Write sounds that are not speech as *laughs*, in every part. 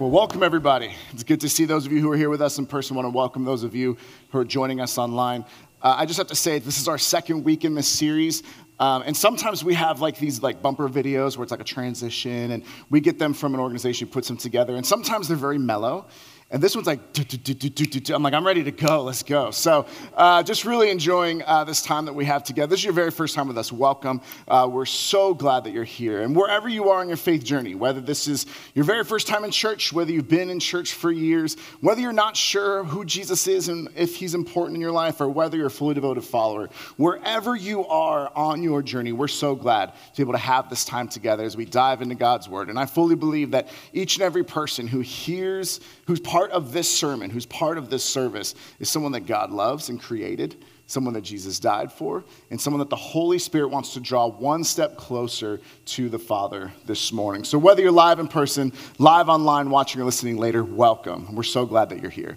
Well, welcome everybody. It's good to see those of you who are here with us in person. I want to welcome those of you who are joining us online. Uh, I just have to say, this is our second week in this series. Um, and sometimes we have like these like bumper videos where it's like a transition, and we get them from an organization who puts them together. And sometimes they're very mellow, and this one's like, I'm like, I'm ready to go. Let's go. So, uh, just really enjoying uh, this time that we have together. This is your very first time with us. Welcome. Uh, we're so glad that you're here. And wherever you are in your faith journey, whether this is your very first time in church, whether you've been in church for years, whether you're not sure who Jesus is and if he's important in your life, or whether you're a fully devoted follower, wherever you are on your journey, we're so glad to be able to have this time together as we dive into God's word. And I fully believe that each and every person who hears, who's part part of this sermon, who's part of this service, is someone that God loves and created, someone that Jesus died for, and someone that the Holy Spirit wants to draw one step closer to the Father this morning. So, whether you're live in person, live online, watching, or listening later, welcome. We're so glad that you're here.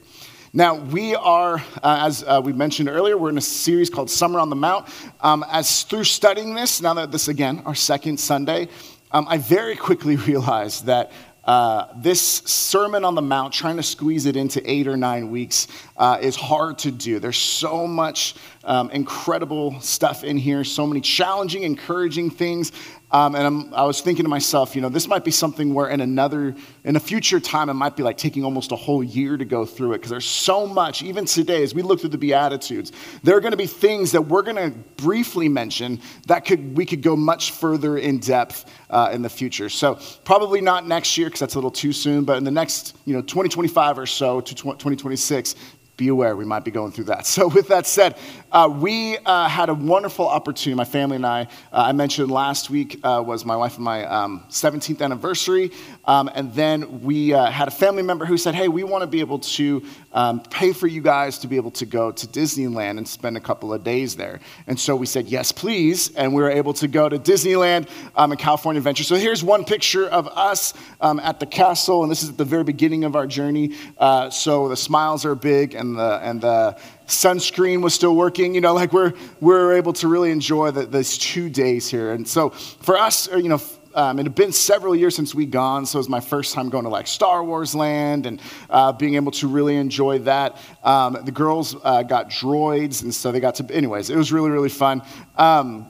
Now, we are, uh, as uh, we mentioned earlier, we're in a series called Summer on the Mount. Um, as through studying this, now that this, again, our second Sunday, um, I very quickly *laughs* realized that uh, this Sermon on the Mount, trying to squeeze it into eight or nine weeks, uh, is hard to do. There's so much um, incredible stuff in here, so many challenging, encouraging things. Um, and I'm, i was thinking to myself, you know, this might be something where in another, in a future time, it might be like taking almost a whole year to go through it because there's so much. Even today, as we look through the Beatitudes, there are going to be things that we're going to briefly mention that could we could go much further in depth uh, in the future. So probably not next year because that's a little too soon, but in the next, you know, 2025 or so to 2026, be aware we might be going through that. *laughs* So, with that said, uh, we uh, had a wonderful opportunity. My family and I, uh, I mentioned last week, uh, was my wife and my um, 17th anniversary. Um, and then we uh, had a family member who said, Hey, we want to be able to um, pay for you guys to be able to go to Disneyland and spend a couple of days there. And so we said, Yes, please. And we were able to go to Disneyland um, and California Adventure. So, here's one picture of us um, at the castle. And this is at the very beginning of our journey. Uh, so, the smiles are big and the, and the sunscreen was still working. You know, like we're, we're able to really enjoy the, these two days here. And so for us, uh, you know, um, it had been several years since we'd gone, so it was my first time going to like Star Wars Land and uh, being able to really enjoy that. Um, the girls uh, got droids, and so they got to, anyways, it was really, really fun. Um,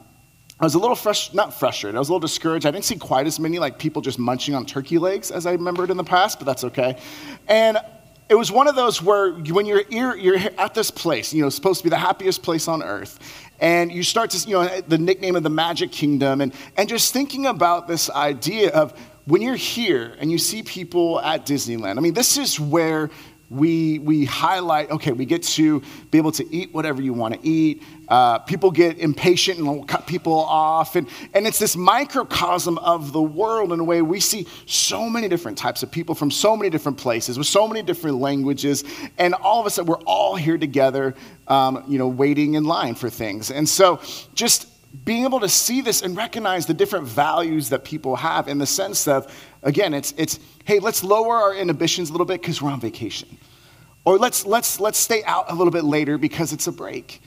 I was a little fresh, not frustrated. I was a little discouraged. I didn't see quite as many like people just munching on turkey legs as I remembered in the past, but that's okay. And it was one of those where when you're, you're at this place, you know, supposed to be the happiest place on earth, and you start to, you know, the nickname of the Magic Kingdom, and, and just thinking about this idea of when you're here and you see people at Disneyland, I mean, this is where we, we highlight okay, we get to be able to eat whatever you want to eat. Uh, people get impatient and will cut people off. And, and it's this microcosm of the world in a way we see so many different types of people from so many different places with so many different languages. And all of a sudden, we're all here together, um, you know, waiting in line for things. And so just being able to see this and recognize the different values that people have in the sense of, again, it's, it's hey, let's lower our inhibitions a little bit because we're on vacation. Or let's, let's, let's stay out a little bit later because it's a break.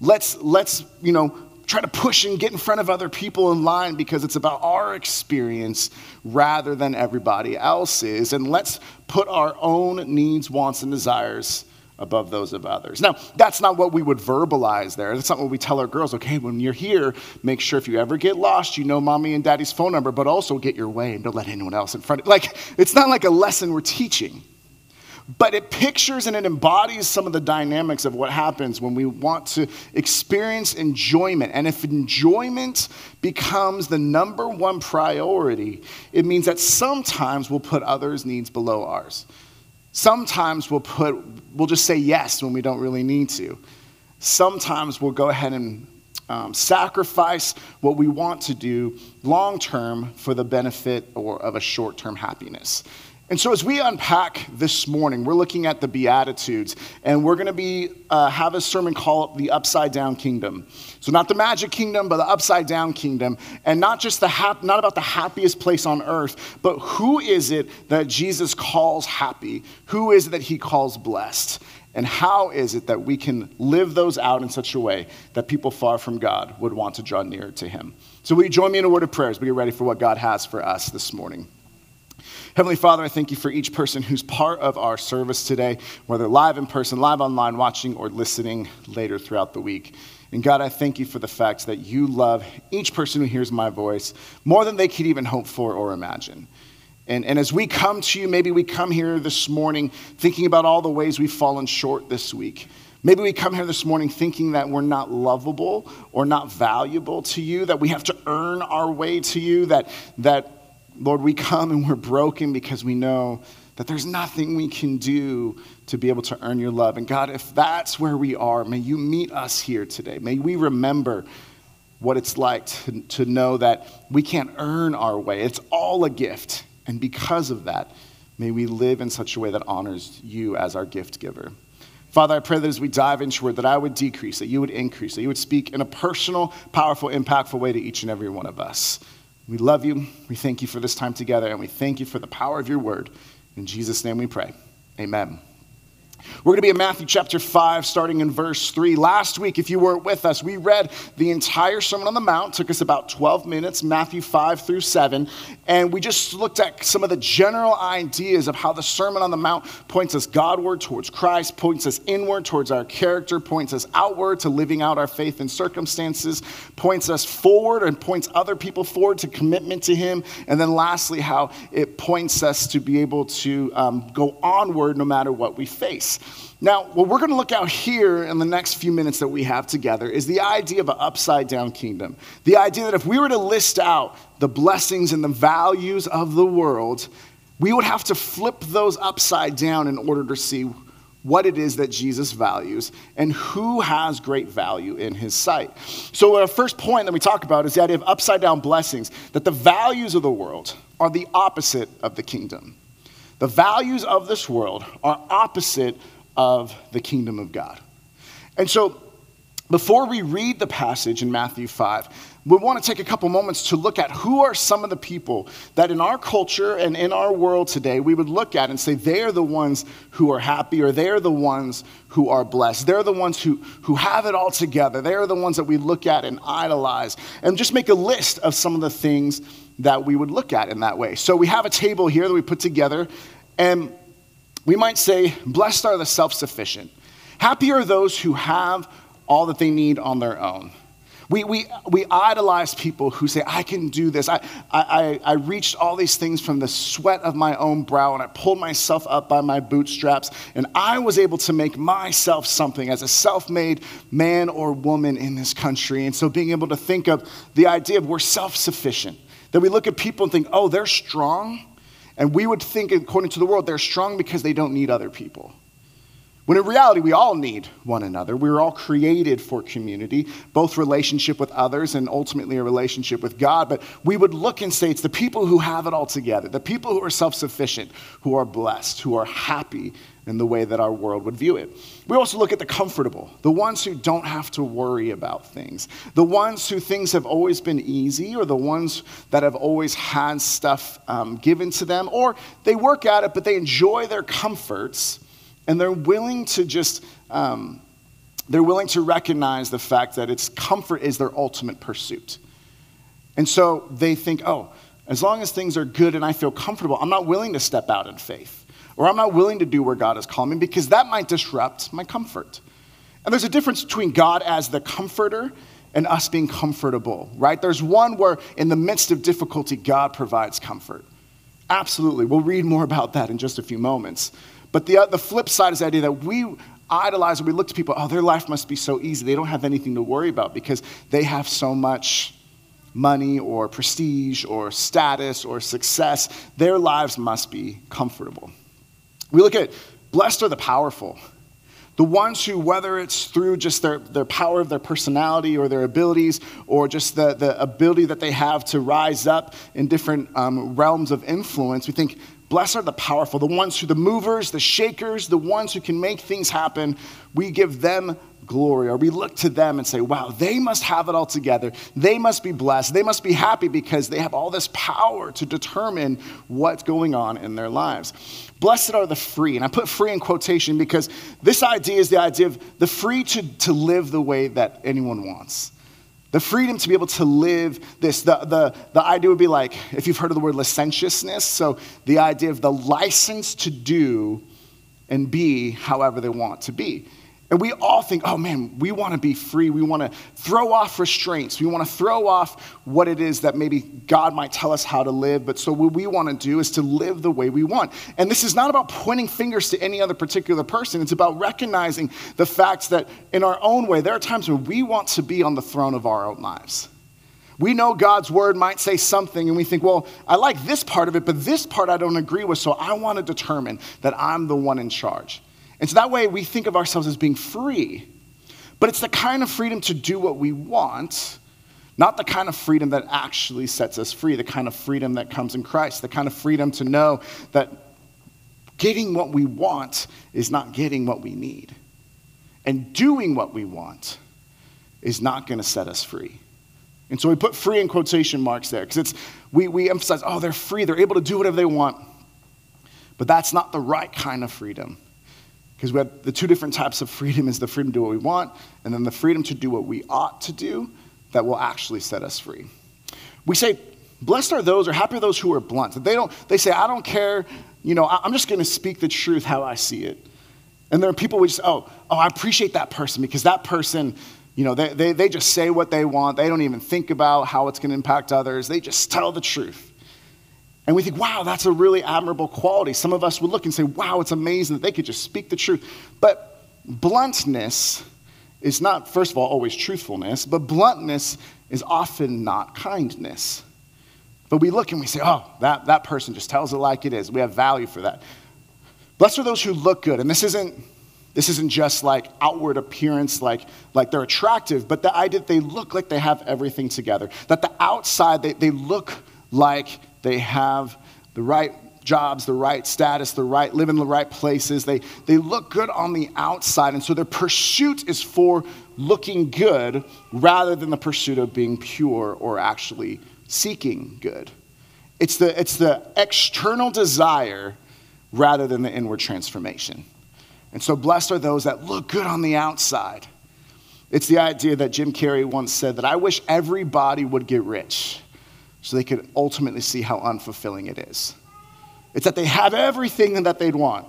Let's, let's, you know, try to push and get in front of other people in line because it's about our experience rather than everybody else's. And let's put our own needs, wants, and desires above those of others. Now, that's not what we would verbalize there. That's not what we tell our girls. Okay, when you're here, make sure if you ever get lost, you know mommy and daddy's phone number, but also get your way and don't let anyone else in front of Like, it's not like a lesson we're teaching. But it pictures and it embodies some of the dynamics of what happens when we want to experience enjoyment. And if enjoyment becomes the number one priority, it means that sometimes we'll put others' needs below ours. Sometimes we'll put, we'll just say yes when we don't really need to. Sometimes we'll go ahead and um, sacrifice what we want to do long term for the benefit or of a short term happiness. And so, as we unpack this morning, we're looking at the Beatitudes, and we're going to be uh, have a sermon called the Upside Down Kingdom. So, not the Magic Kingdom, but the Upside Down Kingdom, and not just the hap- not about the happiest place on earth, but who is it that Jesus calls happy? Who is it that He calls blessed? And how is it that we can live those out in such a way that people far from God would want to draw near to Him? So, will you join me in a word of prayer as we get ready for what God has for us this morning? Heavenly Father, I thank you for each person who's part of our service today, whether live in person, live online, watching, or listening later throughout the week. And God, I thank you for the fact that you love each person who hears my voice more than they could even hope for or imagine. And, and as we come to you, maybe we come here this morning thinking about all the ways we've fallen short this week. Maybe we come here this morning thinking that we're not lovable or not valuable to you, that we have to earn our way to you, that, that Lord, we come and we're broken because we know that there's nothing we can do to be able to earn your love. And God, if that's where we are, may you meet us here today. May we remember what it's like to, to know that we can't earn our way. It's all a gift. And because of that, may we live in such a way that honors you as our gift giver. Father, I pray that as we dive into your word, that I would decrease, that you would increase, that you would speak in a personal, powerful, impactful way to each and every one of us. We love you. We thank you for this time together, and we thank you for the power of your word. In Jesus' name we pray. Amen. We're going to be in Matthew chapter 5, starting in verse 3. Last week, if you weren't with us, we read the entire Sermon on the Mount. It took us about 12 minutes, Matthew 5 through 7. And we just looked at some of the general ideas of how the Sermon on the Mount points us Godward towards Christ, points us inward towards our character, points us outward to living out our faith in circumstances, points us forward and points other people forward to commitment to Him. And then lastly, how it points us to be able to um, go onward no matter what we face. Now, what we're going to look at here in the next few minutes that we have together is the idea of an upside down kingdom. The idea that if we were to list out the blessings and the values of the world, we would have to flip those upside down in order to see what it is that Jesus values and who has great value in his sight. So, our first point that we talk about is the idea of upside down blessings, that the values of the world are the opposite of the kingdom. The values of this world are opposite of the kingdom of God. And so, before we read the passage in Matthew 5, we want to take a couple moments to look at who are some of the people that in our culture and in our world today we would look at and say they're the ones who are happy or they're the ones who are blessed. They're the ones who, who have it all together. They're the ones that we look at and idolize and just make a list of some of the things that we would look at in that way. So we have a table here that we put together, and we might say, Blessed are the self sufficient. Happy are those who have all that they need on their own. We, we, we idolize people who say, I can do this. I, I, I reached all these things from the sweat of my own brow, and I pulled myself up by my bootstraps, and I was able to make myself something as a self made man or woman in this country. And so being able to think of the idea of we're self sufficient. That we look at people and think, oh, they're strong. And we would think, according to the world, they're strong because they don't need other people. When in reality, we all need one another. We were all created for community, both relationship with others and ultimately a relationship with God. But we would look and say it's the people who have it all together, the people who are self sufficient, who are blessed, who are happy, in the way that our world would view it. We also look at the comfortable, the ones who don't have to worry about things, the ones who things have always been easy, or the ones that have always had stuff um, given to them, or they work at it, but they enjoy their comforts and they're willing to just. Um, they're willing to recognize the fact that its comfort is their ultimate pursuit. And so they think, oh, as long as things are good and I feel comfortable, I'm not willing to step out in faith or I'm not willing to do where God has called me because that might disrupt my comfort. And there's a difference between God as the comforter and us being comfortable, right? There's one where in the midst of difficulty, God provides comfort. Absolutely. We'll read more about that in just a few moments. But the, uh, the flip side is the idea that we idolize and we look to people, oh, their life must be so easy. They don't have anything to worry about because they have so much money or prestige or status or success. Their lives must be comfortable. We look at blessed are the powerful. The ones who, whether it's through just their, their power of their personality or their abilities, or just the, the ability that they have to rise up in different um, realms of influence, we think, Blessed are the powerful, the ones who, the movers, the shakers, the ones who can make things happen. We give them glory, or we look to them and say, wow, they must have it all together. They must be blessed. They must be happy because they have all this power to determine what's going on in their lives. Blessed are the free. And I put free in quotation because this idea is the idea of the free to, to live the way that anyone wants. The freedom to be able to live this. The, the, the idea would be like, if you've heard of the word licentiousness, so the idea of the license to do and be however they want to be. And we all think, oh man, we want to be free. We want to throw off restraints. We want to throw off what it is that maybe God might tell us how to live. But so what we want to do is to live the way we want. And this is not about pointing fingers to any other particular person. It's about recognizing the fact that in our own way, there are times when we want to be on the throne of our own lives. We know God's word might say something, and we think, well, I like this part of it, but this part I don't agree with, so I want to determine that I'm the one in charge. And so that way we think of ourselves as being free. But it's the kind of freedom to do what we want, not the kind of freedom that actually sets us free, the kind of freedom that comes in Christ, the kind of freedom to know that getting what we want is not getting what we need. And doing what we want is not going to set us free. And so we put free in quotation marks there because it's we, we emphasize, oh, they're free, they're able to do whatever they want. But that's not the right kind of freedom. Because we have the two different types of freedom is the freedom to do what we want, and then the freedom to do what we ought to do that will actually set us free. We say, blessed are those, or happy are those who are blunt. They don't, they say, I don't care, you know, I'm just gonna speak the truth how I see it. And there are people who just, oh, oh, I appreciate that person because that person, you know, they, they, they just say what they want. They don't even think about how it's gonna impact others. They just tell the truth. And we think, wow, that's a really admirable quality. Some of us would look and say, wow, it's amazing that they could just speak the truth. But bluntness is not, first of all, always truthfulness, but bluntness is often not kindness. But we look and we say, oh, that, that person just tells it like it is. We have value for that. Blessed are those who look good. And this isn't, this isn't just like outward appearance, like, like they're attractive, but the idea that they look like they have everything together. That the outside, they, they look like they have the right jobs, the right status, the right live in the right places. They, they look good on the outside. And so their pursuit is for looking good rather than the pursuit of being pure or actually seeking good. It's the, it's the external desire rather than the inward transformation. And so blessed are those that look good on the outside. It's the idea that Jim Carrey once said that I wish everybody would get rich so they could ultimately see how unfulfilling it is. It's that they have everything that they'd want,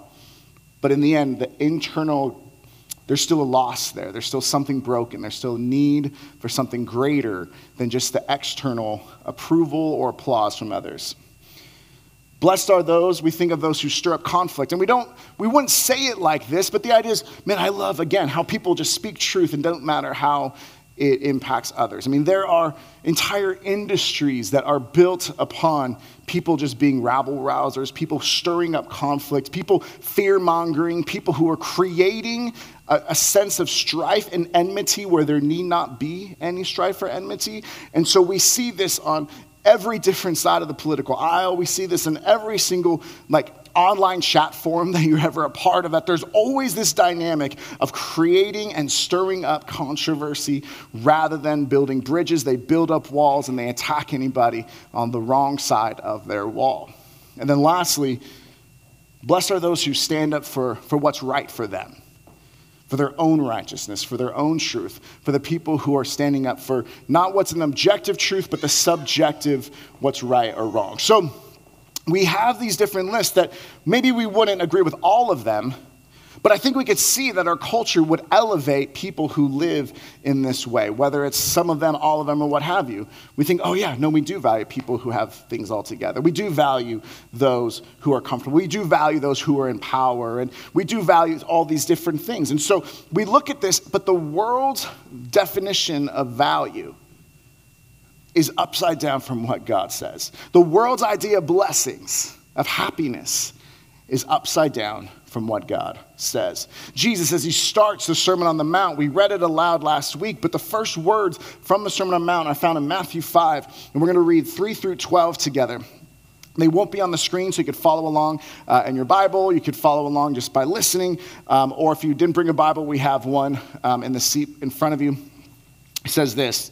but in the end, the internal, there's still a loss there. There's still something broken. There's still a need for something greater than just the external approval or applause from others. Blessed are those, we think of those who stir up conflict. And we don't, we wouldn't say it like this, but the idea is, man, I love, again, how people just speak truth and don't matter how it impacts others. I mean, there are entire industries that are built upon people just being rabble rousers, people stirring up conflict, people fear mongering, people who are creating a, a, sense of strife and enmity where there need not be any strife or enmity. And so we see this on every different side of the political aisle. We see this in every single like online chat forum that you're ever a part of, that there's always this dynamic of creating and stirring up controversy rather than building bridges. They build up walls and they attack anybody on the wrong side of their wall. And then lastly, blessed are those who stand up for, for what's right for them for their own righteousness, for their own truth, for the people who are standing up for not what's an objective truth, but the subjective, what's right or wrong. So, we have these different lists that maybe we wouldn't agree with all of them, but I think we could see that our culture would elevate people who live in this way, whether it's some of them, all of them, or what have you. We think, oh, yeah, no, we do value people who have things all together. We do value those who are comfortable. We do value those who are in power. And we do value all these different things. And so we look at this, but the world's definition of value is upside down from what God says. The world's idea of blessings, of happiness, is upside down from what God says. Jesus, as he starts the Sermon on the Mount, we read it aloud last week, but the first words from the Sermon on the Mount I found in Matthew 5, and we're going to read 3 through 12 together. They won't be on the screen, so you could follow along uh, in your Bible. You could follow along just by listening. Um, or if you didn't bring a Bible, we have one um, in the seat in front of you. It says this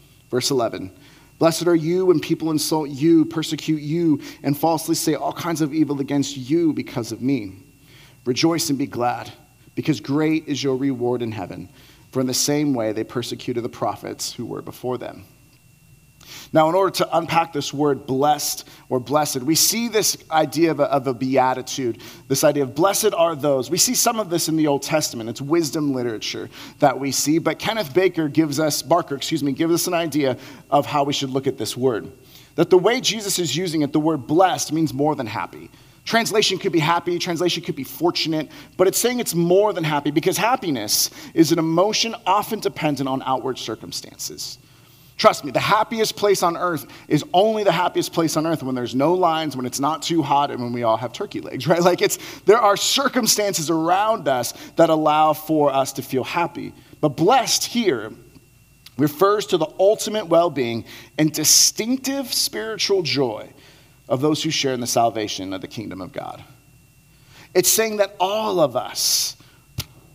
Verse 11 Blessed are you when people insult you, persecute you, and falsely say all kinds of evil against you because of me. Rejoice and be glad, because great is your reward in heaven. For in the same way they persecuted the prophets who were before them. Now, in order to unpack this word blessed or blessed, we see this idea of a, of a, beatitude, this idea of blessed are those. We see some of this in the Old Testament. It's wisdom literature that we see, but Kenneth Baker gives us, Barker, excuse me, gives us an idea of how we should look at this word. That the way Jesus is using it, the word blessed means more than happy. Translation could be happy, translation could be fortunate, but it's saying it's more than happy because happiness is an emotion often dependent on outward circumstances. Trust me, the happiest place on earth is only the happiest place on earth when there's no lines, when it's not too hot, and when we all have turkey legs, *laughs* right? Like it's there are circumstances around us that allow for us to feel happy. But blessed here refers to the ultimate well-being and distinctive spiritual joy of those who share in the salvation of the kingdom of God. It's saying that all of us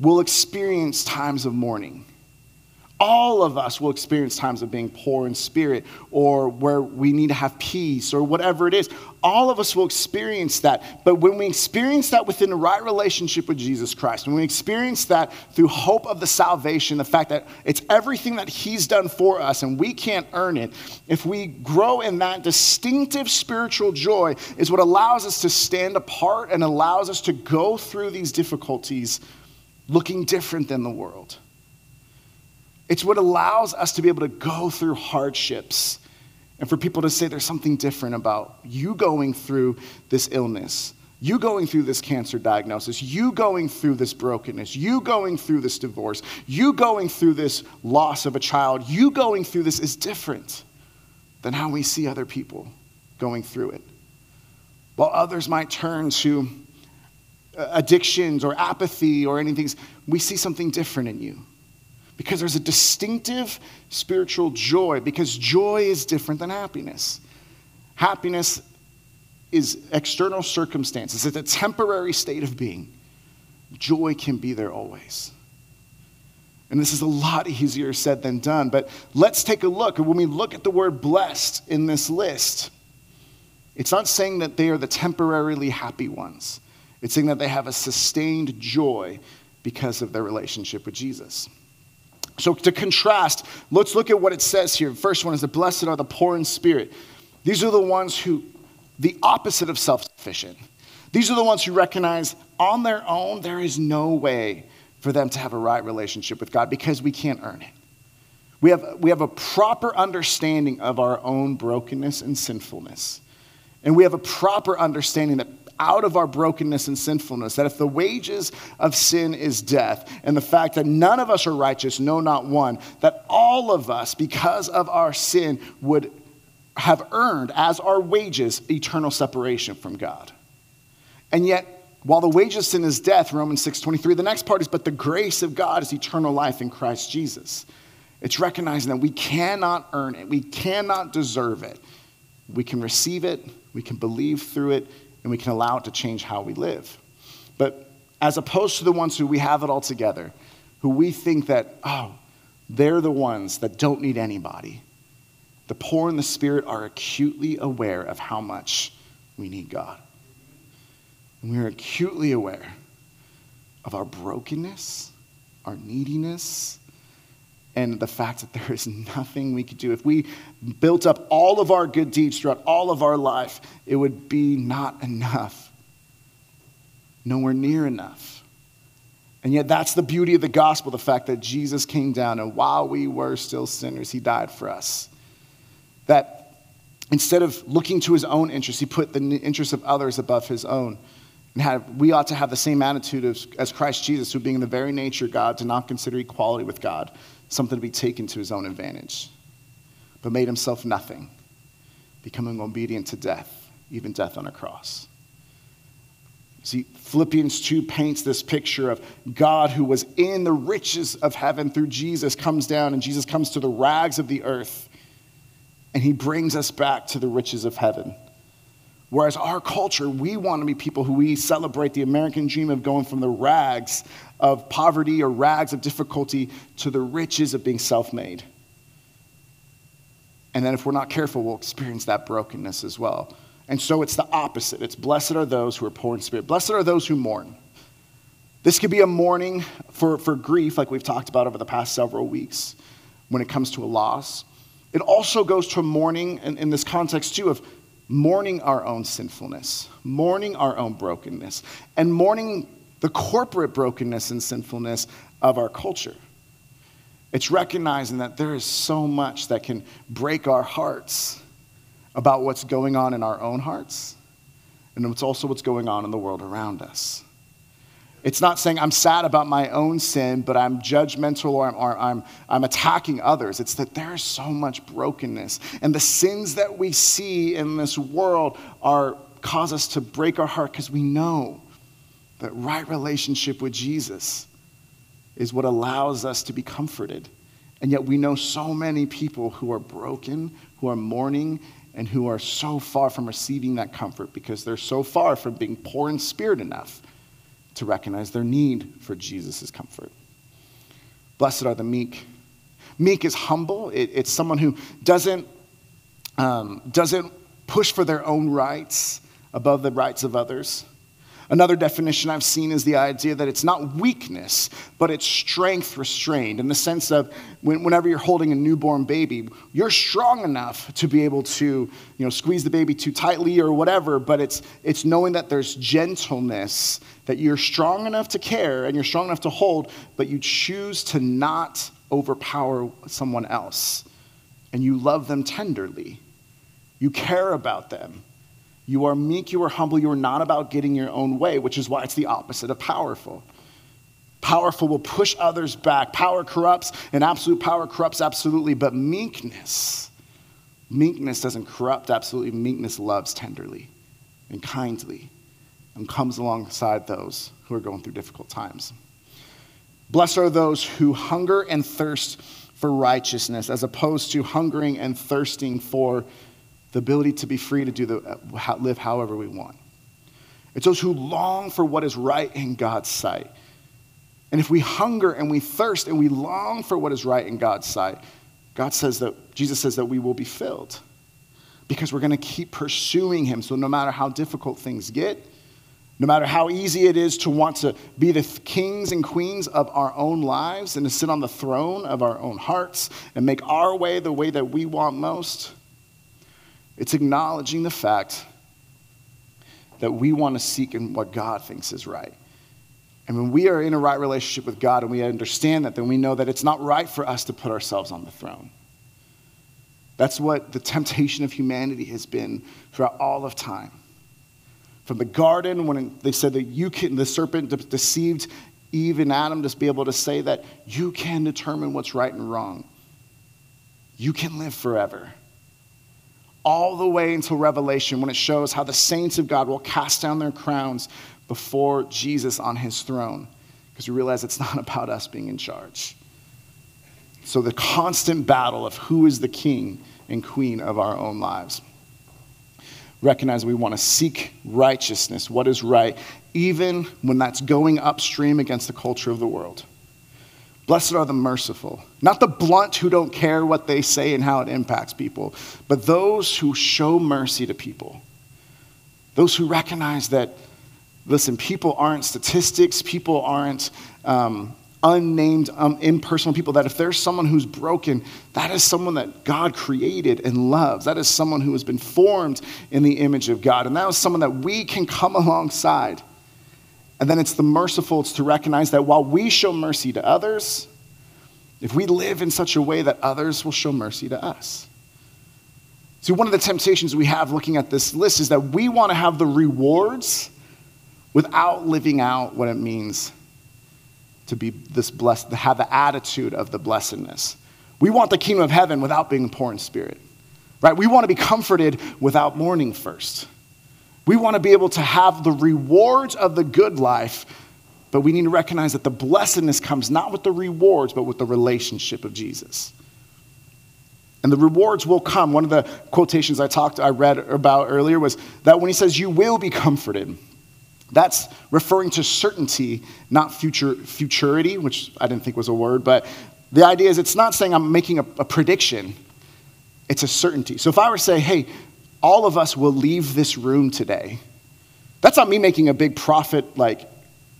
will experience times of mourning all of us will experience times of being poor in spirit or where we need to have peace or whatever it is. All of us will experience that. But when we experience that within the right relationship with Jesus Christ, when we experience that through hope of the salvation, the fact that it's everything that He's done for us and we can't earn it, if we grow in that distinctive spiritual joy, is what allows us to stand apart and allows us to go through these difficulties looking different than the world. It's what allows us to be able to go through hardships and for people to say there's something different about you going through this illness, you going through this cancer diagnosis, you going through this brokenness, you going through this divorce, you going through this loss of a child, you going through this is different than how we see other people going through it. While others might turn to uh, addictions or apathy or anything, we see something different in you because there's a distinctive spiritual joy, because joy is different than happiness. Happiness is external circumstances, it's a temporary state of being. Joy can be there always. And this is a lot easier said than done, but let's take a look. When we look at the word blessed in this list, it's not saying that they are the temporarily happy ones. It's saying that they have a sustained joy because of their relationship with Jesus. So, to contrast, let's look at what it says here. The first one is the blessed are the poor in spirit. These are the ones who, the opposite of self sufficient. These are the ones who recognize on their own there is no way for them to have a right relationship with God because we can't earn it. We have, we have a proper understanding of our own brokenness and sinfulness. And we have a proper understanding that out of our brokenness and sinfulness. That if the wages of sin is death, and the fact that none of us are righteous, no, not one, that all of us, because of our sin, would have earned as our wages eternal separation from God. And yet, while the wages of sin is death, Romans 6:23, the next part is, but the grace of God is eternal life in Christ Jesus. It's recognizing that we cannot earn it, we cannot deserve it. We can receive it, we can believe through it, and we can allow it to change how we live. But as opposed to the ones who we have it all together, who we think that, oh, they're the ones that don't need anybody, the poor in the spirit are acutely aware of how much we need God. And we are acutely aware of our brokenness, our neediness, and the fact that there is nothing we could do. If we built up all of our good deeds throughout all of our life, it would be not enough. Nowhere near enough. And yet, that's the beauty of the gospel the fact that Jesus came down, and while we were still sinners, he died for us. That instead of looking to his own interests, he put the interests of others above his own. And had, we ought to have the same attitude as, as Christ Jesus, who, being in the very nature of God, did not consider equality with God something to be taken to his own advantage, but made himself nothing, becoming obedient to death, even death on a cross. See, Philippians 2 paints this picture of God who was in the riches of heaven through Jesus comes down, and Jesus comes to the rags of the earth, and he brings us back to the riches of heaven. Whereas our culture, we want to be people who we celebrate the American dream of going from the rags of poverty or rags of difficulty to the riches of being self made. And then, if we're not careful, we'll experience that brokenness as well. And so it's the opposite. It's blessed are those who are poor in spirit. Blessed are those who mourn. This could be a mourning for, for grief, like we've talked about over the past several weeks, when it comes to a loss. It also goes to a mourning in, in this context, too, of mourning our own sinfulness, mourning our own brokenness, and mourning the corporate brokenness and sinfulness of our culture. It's recognizing that there is so much that can break our hearts about what's going on in our own hearts and it's also what's going on in the world around us. It's not saying I'm sad about my own sin, but I'm judgmental or I'm, or I'm, I'm attacking others. It's that there is so much brokenness. And the sins that we see in this world are, cause us to break our heart because we know that right relationship with Jesus is what allows us to be comforted. And yet we know so many people who are broken, who are mourning, and who are so far from receiving that comfort because they're so far from being poor in spirit enough to recognize their need for Jesus' comfort. Blessed are the meek. Meek is humble, it, it's someone who doesn't, um, doesn't push for their own rights above the rights of others. Another definition I've seen is the idea that it's not weakness, but it's strength restrained in the sense of when, whenever you're holding a newborn baby, you're strong enough to be able to you know, squeeze the baby too tightly or whatever, but it's, it's knowing that there's gentleness, that you're strong enough to care and you're strong enough to hold, but you choose to not overpower someone else. And you love them tenderly, you care about them. You are meek, you are humble, you are not about getting your own way, which is why it's the opposite of powerful. Powerful will push others back. Power corrupts, and absolute power corrupts absolutely, but meekness, meekness doesn't corrupt absolutely. Meekness loves tenderly and kindly and comes alongside those who are going through difficult times. Blessed are those who hunger and thirst for righteousness, as opposed to hungering and thirsting for the ability to be free to do the, uh, live however we want. It's those who long for what is right in God's sight. And if we hunger and we thirst and we long for what is right in God's sight, God says that, Jesus says that we will be filled because we're going to keep pursuing Him. So no matter how difficult things get, no matter how easy it is to want to be the kings and queens of our own lives and to sit on the throne of our own hearts and make our way the way that we want most, it's acknowledging the fact that we want to seek in what God thinks is right. And when we are in a right relationship with God and we understand that, then we know that it's not right for us to put ourselves on the throne. That's what the temptation of humanity has been throughout all of time. From the garden, when they said that you can, the serpent deceived Eve and Adam to be able to say that you can determine what's right and wrong. You can live forever all the way until Revelation when it shows how the saints of God will cast down their crowns before Jesus on his throne because we realize it's not *laughs* about us being in charge. So, the constant battle of who is the king and queen of our own lives. Recognize we want to seek righteousness, what is right, even when that's going upstream against the culture of the world. Blessed are the merciful, not the blunt who don't care what they say and how it impacts people, but those who show mercy to people. Those who recognize that, listen, people aren't statistics, people aren't um, unnamed, um, impersonal people. That if there's someone who's broken, that is someone that God created and loves. That is someone who has been formed in the image of God. And that is someone that we can come *laughs* alongside and then it's the merciful, it's to recognize that while we show mercy to others, if we live in such a way that others will show mercy to us. See, one of the temptations we have looking at this list is that we want to have the rewards without living out what it means to be this blessed, to have the attitude of the blessedness. We want the kingdom of heaven without being poor in spirit, right? We want to be comforted without mourning first. We want to be able to have the rewards of the good life, but we need to recognize that the blessedness comes not with the rewards, but with the relationship of Jesus. And the rewards will come. One of the quotations I talked, I read about earlier was that when he says, You will be comforted, that's referring to certainty, not future, futurity, which I didn't think was a word, but the idea is it's not saying I'm making a, a prediction, it's a certainty. So if I were to say, hey, all of us will leave this room today, that's not me making a big profit like,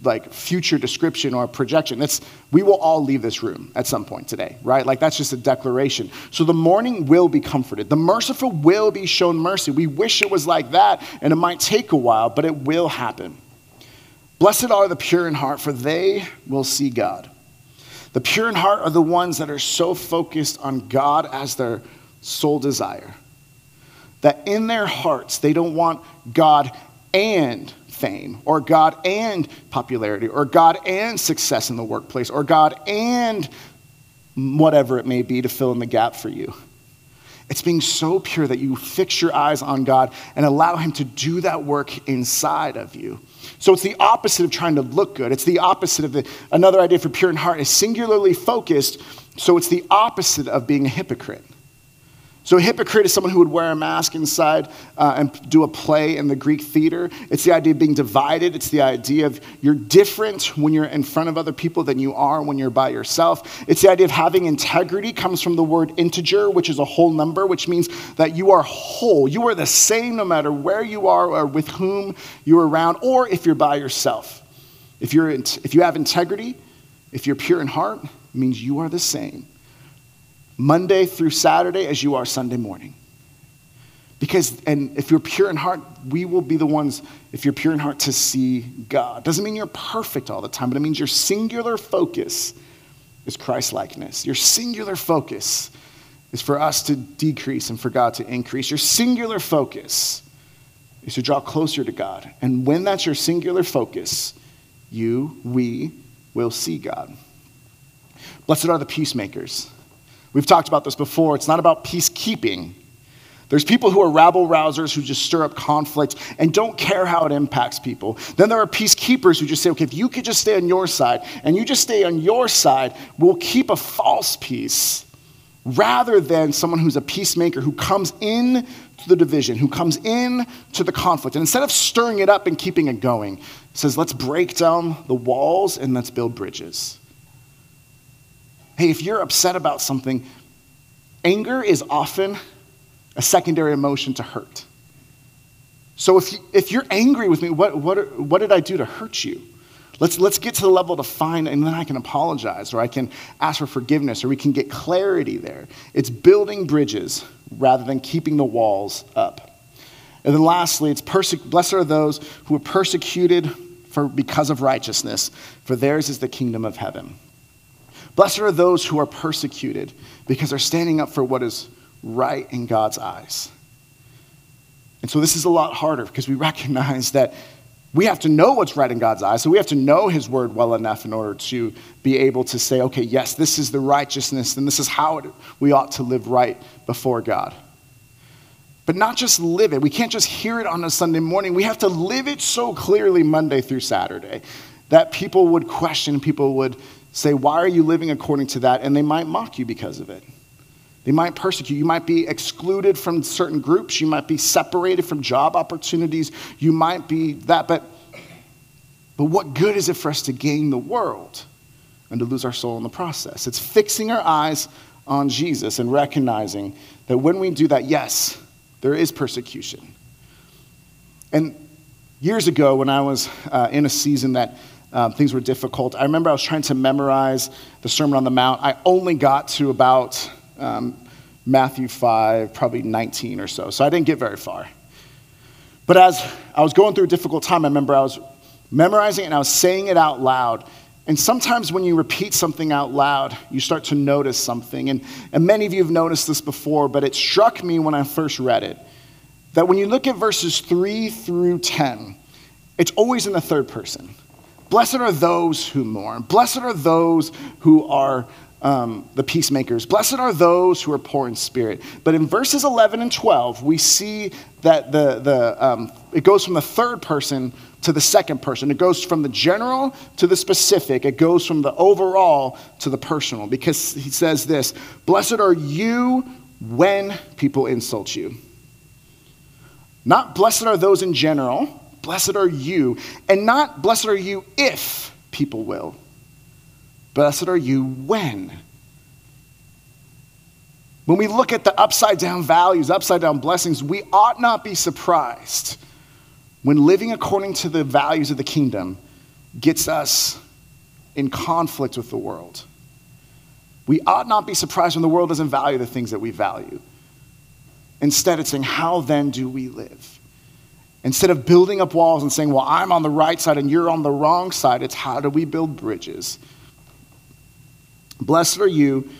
like future description or projection. It's we will all leave this room at some point today, right? Like that's just a declaration. So the mourning will be comforted. The merciful will be shown mercy. We wish it was like that, and it might take a while, but it will happen. Blessed are the pure in heart, for they will see God. The pure in heart are the ones that are so focused on God as their sole desire that in their hearts they don't want God and fame or God and popularity or God and success in the workplace or God and whatever it may be to fill in the gap for you. It's being so pure that you fix your eyes on God and allow Him to do that work inside of you. So it's the opposite of trying to look good. It's the opposite of the, another idea for pure in heart is singularly focused. So it's the opposite of being a hypocrite. So, a hypocrite is someone who would wear a mask inside uh, and do a play in the Greek theater. It's the idea of being divided. It's the idea of you're different when you're in front of other people than you are when you're by yourself. It's the idea of having integrity, comes from the word integer, which is a whole number, which means that you are whole. You are the same no matter where you are or with whom you're around, or if you're by yourself. If, you're, if you have integrity, if you're pure in heart, means you are the same Monday through Saturday as you are Sunday morning. Because, and if you're pure in heart, we will be the ones, if you're pure in heart, to see God. Doesn't mean you're perfect all the time, but it means your singular focus is Christ likeness. Your singular focus is for us to decrease and for God to increase. Your singular focus is to draw closer to God. And when that's your singular focus, you, we, will see God. Blessed are the peacemakers We've talked about this before. It's not about peacekeeping. There's people who are rabble rousers who just stir up conflict and don't care how it impacts people. Then there are peacekeepers who just say, okay, if you could just stay on your side and you just stay on your side, we'll keep a false peace rather than someone who's a peacemaker who comes in to the division, who comes in to the conflict. And instead of stirring it up and keeping it going, says, let's break down the walls and let's build bridges. Hey, if you're upset about something, anger is often a secondary emotion to hurt. So if, you, if you're angry with me, what, what, what did I do to hurt you? Let's, let's get to the level to find, and then I can apologize, or I can ask for forgiveness, or we can get clarity there. It's building bridges rather than keeping the walls up. And then lastly, it's perse- blessed are those who are persecuted for, because of righteousness, for theirs is the kingdom of heaven. Blessed are those who are persecuted because they're standing up for what is right in God's eyes. And so this is a lot harder because we recognize that we have to know what's right in God's eyes. So we have to know His word well enough in order to be able to say, okay, yes, this is the righteousness and this is how it, we ought to live right before God. But not just live it. We can't just hear it on a Sunday morning. We have to live it so clearly Monday through Saturday that people would question, people would say, Why are you living according to that? And they might mock you because of it. They might persecute. You might be excluded from certain groups. You might be separated from job opportunities. You might be that. But, but what good is it for us to gain the world and to lose our soul in the process? It's fixing our eyes on Jesus and recognizing that when we do that, yes, there is persecution. And years ago, when I was uh, in a season that um, things were difficult. I remember I was trying to memorize the Sermon on the Mount. I only got to about um, Matthew 5, probably 19 or so, so I didn't get very far. But as I was going through a difficult time, I remember I was memorizing it and I was saying it out loud. And sometimes when you repeat something out loud, you start to notice something. And, and many of you have noticed this before, but it struck me when I first read it that when you look at verses 3 through 10, it's always in the third person. Blessed are those who mourn. Blessed are those who are um, the peacemakers. Blessed are those who are poor in spirit. But in verses 11 and 12, we see that the, the, um, it goes from the third person to the second person. It goes from the general to the specific. It goes from the overall to the personal because he says this Blessed are you when people insult you. Not blessed are those in general, blessed are you. And not blessed are you if people will. Blessed are you when. When we look at the upside down values, upside down blessings, we ought not be surprised when living according to the values of the kingdom gets us in conflict with the world. We ought not be surprised when the world doesn't value the things that we value. Instead, it's saying, How then do we live? Instead of building up walls and saying, Well, I'm on the right side and you're on the wrong side, it's how do we build bridges? Blessed are you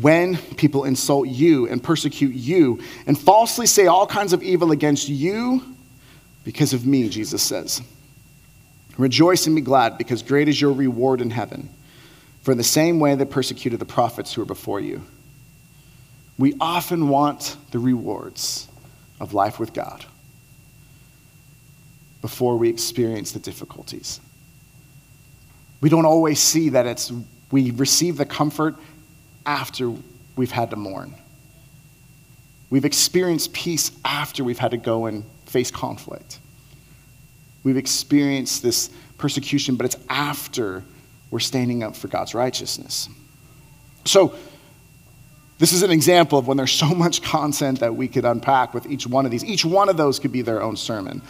when people insult you and persecute you and falsely say all kinds of evil against you because of me, Jesus says. Rejoice and be glad, because great is your reward in heaven. For in the same way they persecuted the prophets who were before you. We often want the rewards of life with God before we experience the difficulties. We don't always see that it's we receive the comfort after we've had to mourn. We've experienced peace after we've had to go and face conflict. We've experienced this persecution, but it's after we're standing up for God's righteousness. So, this is an example of when there's so much content that we could unpack with each one of these. Each one of those could be their own sermon.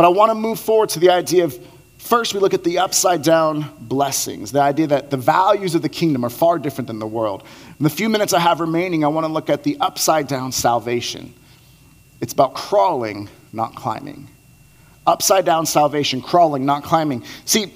But I want to move forward to the idea of first, we look at the upside down blessings, the idea that the values of the kingdom are far different than the world. In the few minutes I have remaining, I want to look at the upside down salvation. It's about crawling, not climbing. Upside down salvation, crawling, not climbing. See,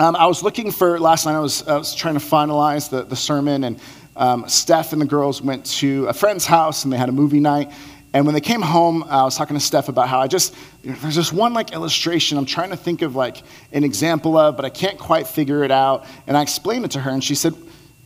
um, I was looking for, last night I was, I was trying to finalize the, the sermon, and um, Steph and the girls went to a friend's house and they had a movie night. And when they came home, uh, I was talking to Steph about how I just, there's this one like illustration I'm trying to think of like an example of, but I can't quite figure it out. And I explained it to her, and she said,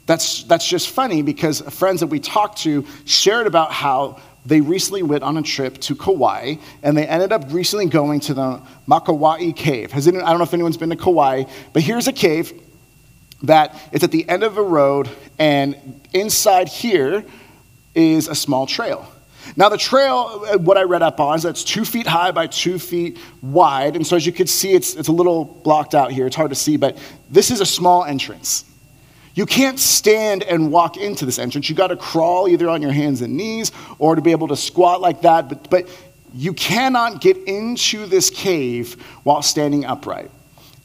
that's, that's just funny because friends that we talked to shared about how they recently went on a trip to Kauai and they ended up recently going to the Makawai Cave. Has anyone, I don't know if anyone's been to Kauai, but here's a cave that it's at the end of a road and inside here is a small trail. Now, the trail, uh, what I read up on, is that's two feet high by two feet wide. And so, as you can see, it's, it's a little blocked out here. It's hard to see, but this is a small entrance. You can't stand and walk into this entrance. You got to crawl either on your hands and knees or to be able to squat like that. But, but you cannot get into this cave while standing upright.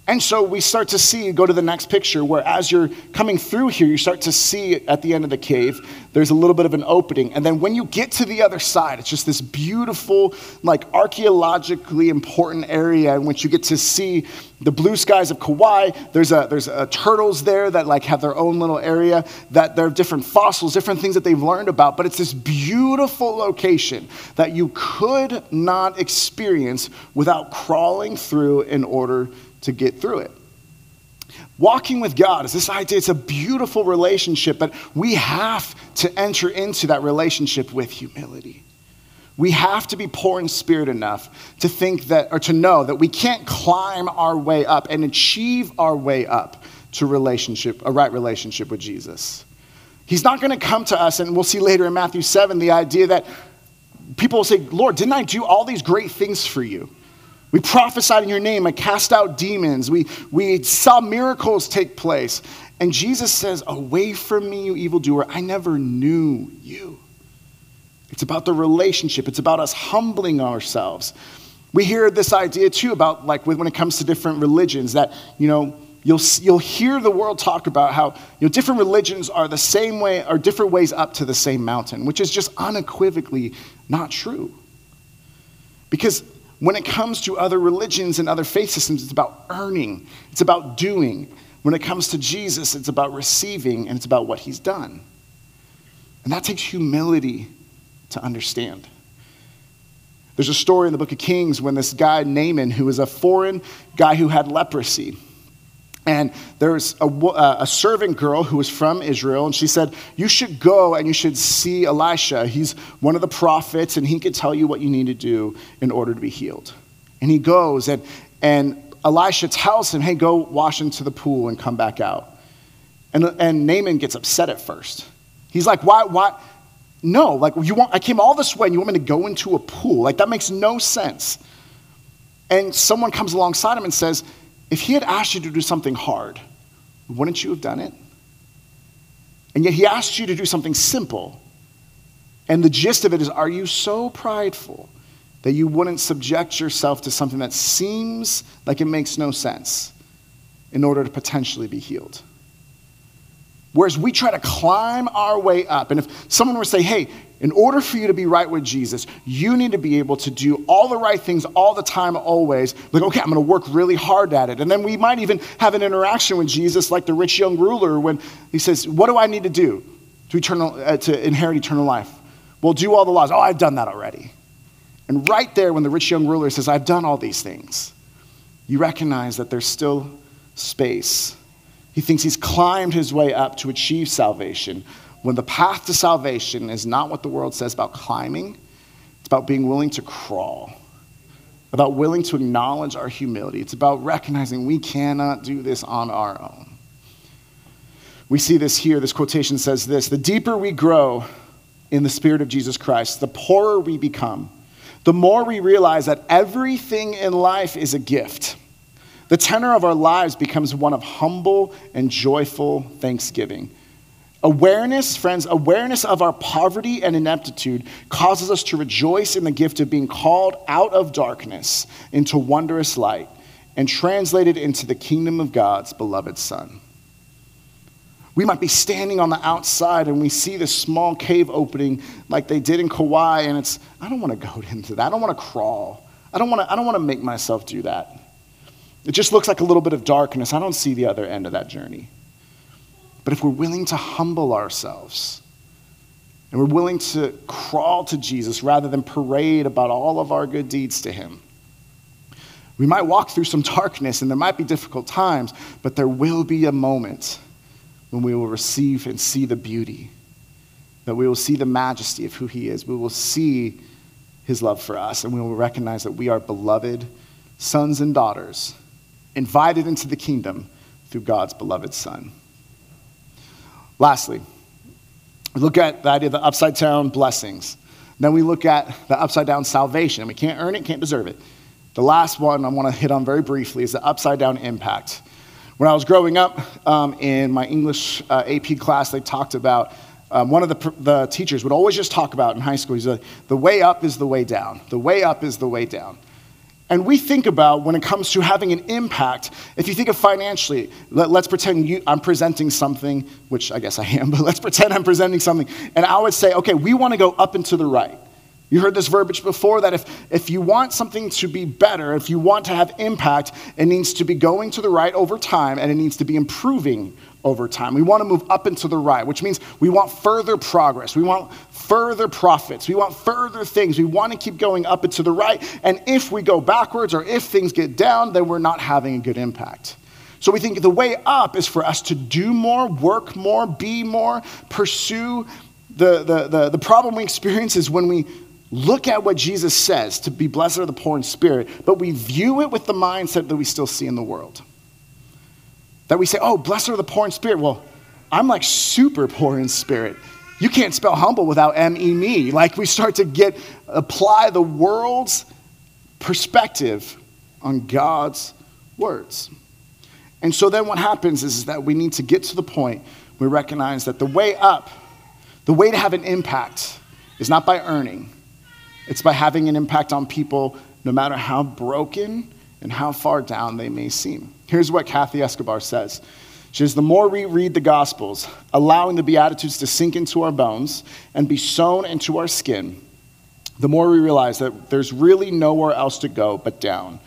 And so we start to see, go to the next picture, where as you're coming through here, you start to see at the end of the cave, there's a little bit of an opening. And then when you get to the other side, it's just this beautiful, like archaeologically important area in which you get to see the blue skies of Kauai. There's a, there's a turtles there that like have their own little area, that there are different fossils, different things that they've learned about. But it's this beautiful location that you could not experience without crawling through in order to get through it. Walking with God is this idea, it's a beautiful relationship, but we have to enter into that relationship with humility. We have to be poor in spirit enough to think that, or to know that we can't climb our way up and achieve our way up to relationship, a right relationship with Jesus. He's not going to come to us, and we'll see later in Matthew 7 the idea that people will say, Lord, didn't I do all these great things for you? We prophesied in your name. I cast out demons. We, we saw miracles take place. And Jesus says, Away from me, you evildoer. I never knew you. It's about the relationship, it's about us humbling ourselves. We hear this idea too about, like, when it comes to different religions, that, you know, you'll, you'll hear the world talk about how you know, different religions are the same way, are different ways up to the same mountain, which is just unequivocally not true. Because When it comes to other religions and other faith systems, it's about earning, it's about doing. When it comes to Jesus, it's about receiving and it's about what he's done. And that takes humility to understand. There's a story in the book of Kings when this guy, Naaman, who was a foreign guy who had leprosy, and there was a, uh, a, servant girl who was from Israel, and she said, You should go and you should see Elisha. He's one of the prophets, and he can tell you what you need to do in order to be healed. And he goes, and, and Elisha tells him, Hey, go wash into the pool and come back out. And, and Naaman gets upset at first. He's like, Why? why? No, like, you want, I came all this way and you want me to go into a pool? Like, that makes no sense. And someone comes alongside him and says, if he had asked you to do something hard, wouldn't you have done it? And yet he asked you to do something simple. And the gist of it is are you so prideful that you wouldn't subject yourself to something that seems like it makes no sense in order to potentially be healed? Whereas we try to climb our way up. And if someone were to say, hey, in order for you to be right with Jesus, you need to be able to do all the right things all the time, always. Like, okay, I'm going to work really hard at it. And then we might even have an interaction with Jesus, like the rich young ruler, when he says, What do I need to do to, eternal, uh, to inherit eternal life? Well, do all the laws. Oh, I've done that already. And right there, when the rich young ruler says, I've done all these things, you recognize that there's still space he thinks he's climbed his way up to achieve salvation when the path to salvation is not what the world says about climbing, it's about being willing to crawl, about willing to acknowledge our humility. It's about recognizing we cannot do this on our own. We see this here. This quotation says this The deeper we grow in the Spirit of Jesus Christ, the poorer we become, the more we realize that everything in life is a gift. The tenor of our lives becomes one of humble and joyful thanksgiving. Awareness, friends, awareness of our poverty and ineptitude causes us to rejoice in the gift of being called out of darkness into wondrous light and translated into the kingdom of God's beloved Son. We might be standing on the outside and we see this small cave opening like they did in Kauai, and it's, I don't want to go *laughs* into that. I don't want to crawl. I don't want to, I don't want to make myself do that. It just looks like a little bit of darkness. I don't see the other end of that journey. But if we're willing to humble ourselves and we're willing to crawl to Jesus rather than parade about all of our good deeds to Him, we might walk through some darkness and there might be difficult times, but there will be a moment when we will receive and see the beauty, that we will see the majesty of who He is. We will see His love for us, and we will recognize that we are beloved sons and daughters invited into the kingdom through God's beloved Son. Lastly, we look at the idea of the upside down blessings. Then we look at the upside down salvation. We can't earn it, can't deserve it. The last one I want to hit on very briefly is the upside down impact. When I was growing up um, in my English uh, AP class, they talked about um, one of the, the teachers would always just talk about in high school. He's like, the way up is the way down. The way up is the way down. And we think about when it comes to having an impact, if you think of financially, let, us pretend you, I'm presenting something, which I guess I am, *laughs* but let's pretend I'm presenting something. And I would say, okay, we want to go up and to the right. You heard this verbiage before that if, if you want something to be better, if you want to have impact, it needs to be going to the right over time and it needs to be improving over time. We want to move up and to the right, which means we want further progress. We want further profits. We want further things. We want to keep going up and to the right. And if we go backwards or if things get down, then we're not having a good impact. So we think the way up is for us to do more, work more, be more, pursue. The, the, the, the problem we experience is when we look at what Jesus says to be blessed are the poor in spirit, but we view it with the mindset that we still see in the world. That we say, oh, blessed are the poor in spirit. Well, I'm like super poor in spirit. You can't spell humble without M E me. Like we start to get, apply the world's perspective on God's words. And so then what happens is, is that we need to get to the point we recognize that the way up, the way to have an impact, is not by earning, it's by having an impact on people no matter how broken and how far down they may seem. Here's what Kathy Escobar says. She says, The more we read the Gospels, allowing the Beatitudes to sink into our bones and be sewn into our skin, the more we realize that there's really nowhere else to go but down.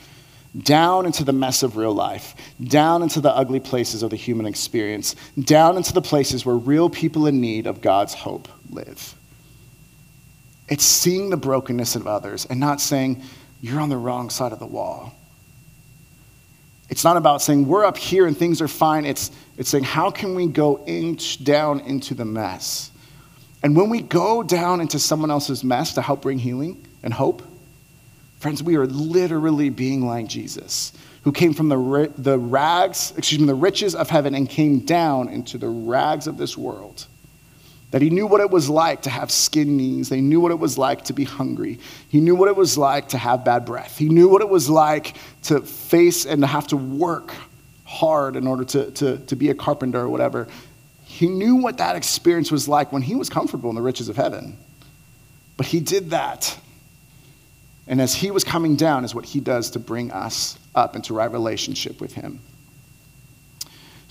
Down into the mess of real life, down into the ugly places of the human experience, down into the places where real people in need of God's hope live. It's seeing the brokenness of others and not saying, you're on the wrong side of the wall. It's not about saying, we're up here and things are fine. It's, it's saying, how can we go inch down into the mess? And when we go down into someone else's mess to help bring healing and hope, friends, we are literally being like Jesus, who came from the, the rags, excuse me, the riches of heaven and came down into the rags of this world. That he knew what it was like to have skin knees. They knew what it was like to be hungry. He knew what it was like to have bad breath. He knew what it was like to face and to have to work hard in order to, to, to be a carpenter or whatever. He knew what that experience was like when he was comfortable in the riches of heaven. But he did that. And as he was coming down, is what he does to bring us up into right relationship with him.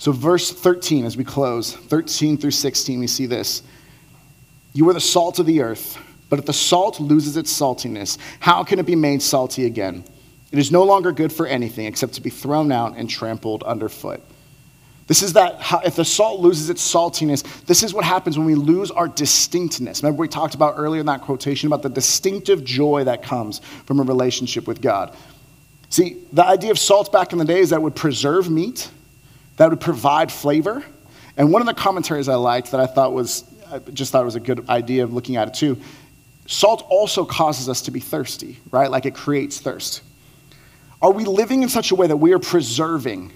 So, verse 13, as we close, 13 through 16, we see this. You are the salt of the earth, but if the salt loses its saltiness, how can it be made salty again? It is no longer good for anything except to be thrown out and trampled underfoot. This is that if the salt loses its saltiness, this is what happens when we lose our distinctness. Remember, we talked about earlier in that quotation about the distinctive joy that comes from a relationship with God. See, the idea of salt back in the day is that would preserve meat, that would provide flavor. And one of the commentaries I liked that I thought was, I just thought it was a good idea of looking at it too, salt also causes us to be thirsty, right? Like it creates thirst. Are we living in such a way that we are preserving?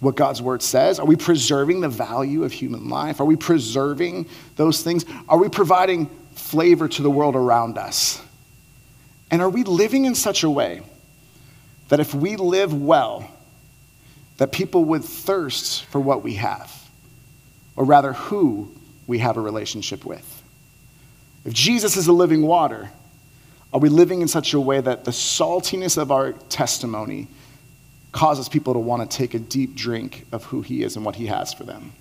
what God's word says? Are we preserving the value of human life? Are we preserving those things? Are we providing flavor to the world around us? And are we living in such a way that if we live well, that people would thirst for what we have, or rather, who we have a relationship with? If Jesus is the living water, are we living in such a way that the saltiness of our testimony causes people to want to take a deep drink of who he is and what he has for them.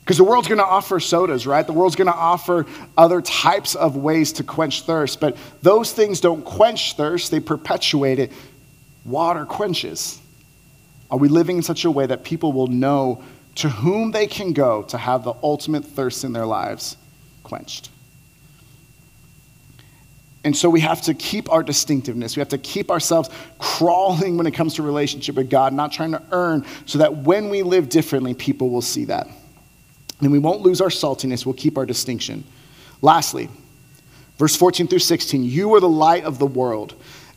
Because the world's going to offer sodas, right? The world's going to offer other types of ways to quench thirst, but those things don't quench thirst, they perpetuate it. Water quenches. Are we living in such a way that people will know to whom they can go to have the ultimate thirst in their lives quenched? And so we have to keep our distinctiveness. We have to keep ourselves crawling when it comes to relationship with God, not trying to earn, so that when we live differently, people will see that. And we won't lose our saltiness, we'll keep our distinction. Lastly, verse 14 through 16 You are the light of the world.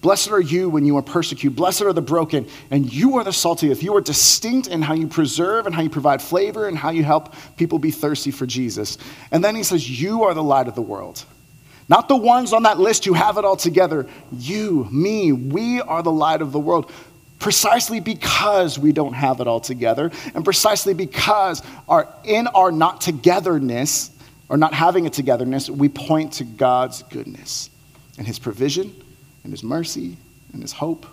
Blessed are you when you are persecuted. Blessed are the broken. And you are the salty If You are distinct in how you preserve and how you provide flavor and how you help people be thirsty for Jesus. And then he says, You are the light of the world. Not the ones on that list who have it all together. You, me, we are the light of the world precisely because we don't have it all together, and precisely because our, in our not togetherness, or not having a togetherness, we point to God's goodness and His provision, and His mercy, and His hope,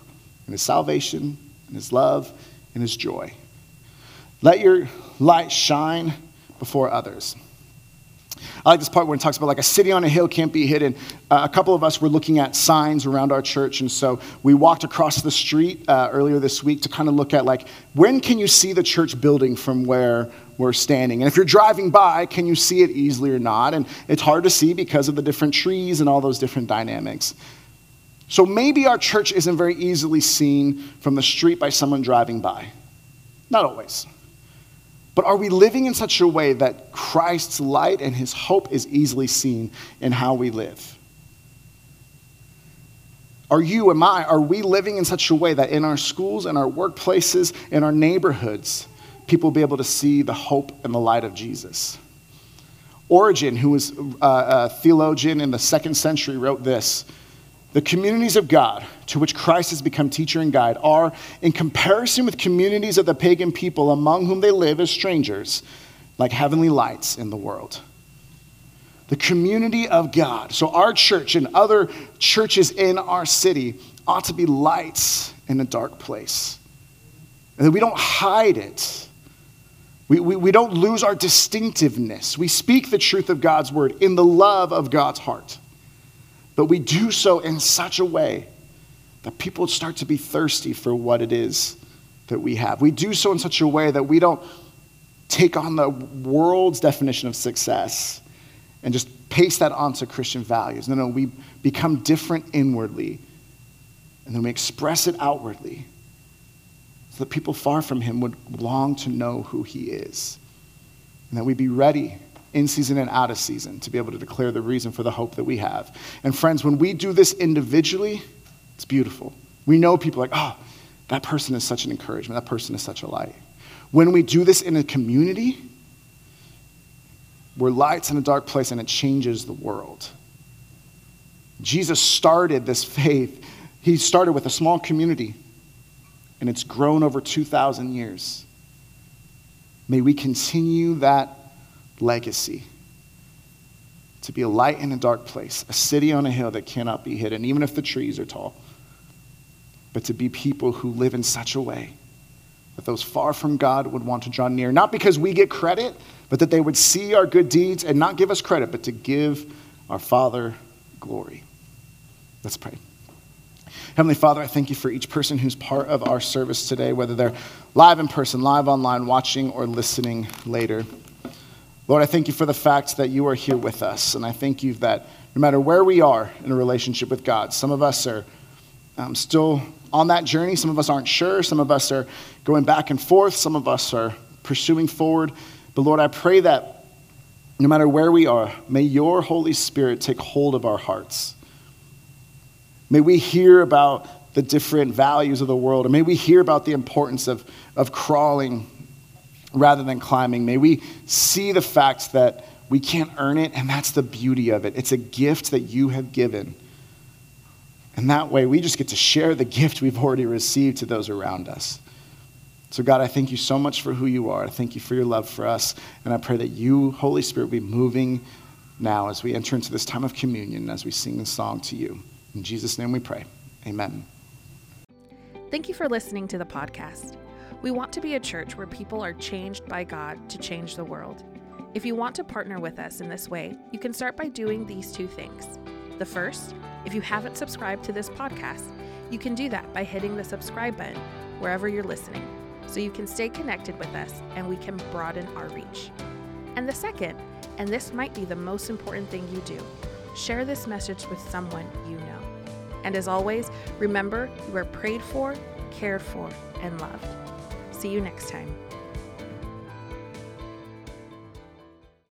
and His salvation, and His love, and His joy. Let your light shine before others. I like this part where it talks about like a city on a hill can't be hidden. Uh, a couple of us were looking at signs around our church, and so we walked across the street uh, earlier this week to kind of look at like when can you see the church building from where we're standing, and if you're driving by, can you see it easily or not? And it's hard to see because of the different trees and all those different dynamics. So maybe our church isn't very easily seen from the street by someone driving by. Not always. But are we living in such a way that Christ's light and his hope is easily seen in how we live? Are you, am I, are we living in such a way that in our schools, in our workplaces, in our neighborhoods, people will be able to see the hope and the light of Jesus? Origen, who was uh, a theologian in the second century, wrote this the communities of God to which Christ has become teacher and guide are, in comparison with communities of the pagan people among whom they live as strangers, like heavenly lights in the world. The community of God. So, our church and other churches in our city ought to be lights in a dark place. And that we don't hide it. We, we, we don't lose our distinctiveness. We speak the truth of God's word in the love of God's heart. But we do so in such a way that people start to be thirsty for what it is that we have. We do so in such a way that we don't take on the world's definition of success and just paste that onto Christian values. No, no, we become different inwardly and then we express it outwardly so that people far from him would long to know who he is. And that we be ready in season and out of season to be able to declare the reason for the hope that we have. And friends, when we do this individually, it's beautiful. We know people like, oh, that person is such an encouragement, that person is such a light. When we do this in a community, we're lights in a dark place and it changes the world. Jesus started this faith, he started with a small community and it's grown over 2,000 years. May we continue that legacy to be a light in a dark place, a city on a hill that cannot be hidden, even if the trees are tall, but to be people who live in such a way that those far from God would want to draw near, not because we get credit, but that they would see our good deeds and not give us credit, but to give our Father glory. Let's pray. Heavenly Father, I thank you for each person who's part of our service today, whether they're live in person, live online, watching, or listening later. Lord, I thank you for the fact that you are here with us. And I thank you that no matter where we are in a relationship with God, some of us are um, still on that journey. Some of us aren't sure. Some of us are going back and forth. Some of us are pursuing forward. But Lord, I pray that no matter where we are, may your Holy Spirit take hold of our hearts. May we hear about the different values of the world, and may we hear about the importance of, of crawling rather than climbing. May we see the fact that we can't earn it, and that's the beauty of it. It's a gift that you have given. And that way, we just get to share the gift we've already received to those around us. So, God, I thank you so much for who you are. I thank you for your love for us. And I pray that you, Holy Spirit, be moving now as we enter into this time of communion, as we sing this song to you. In Jesus' name we pray. Amen. Thank you for listening to the podcast. We want to be a church where people are changed by God to change the world. If you want to partner with us in this way, you can start by doing these two things. The first, if you haven't subscribed to this podcast, you can do that by hitting the subscribe button wherever you're listening so you can stay connected with us and we can broaden our reach. And the second, and this might be the most important thing you do, share this message with someone you know. And as always, remember you are prayed for, cared for, and loved. See you next time.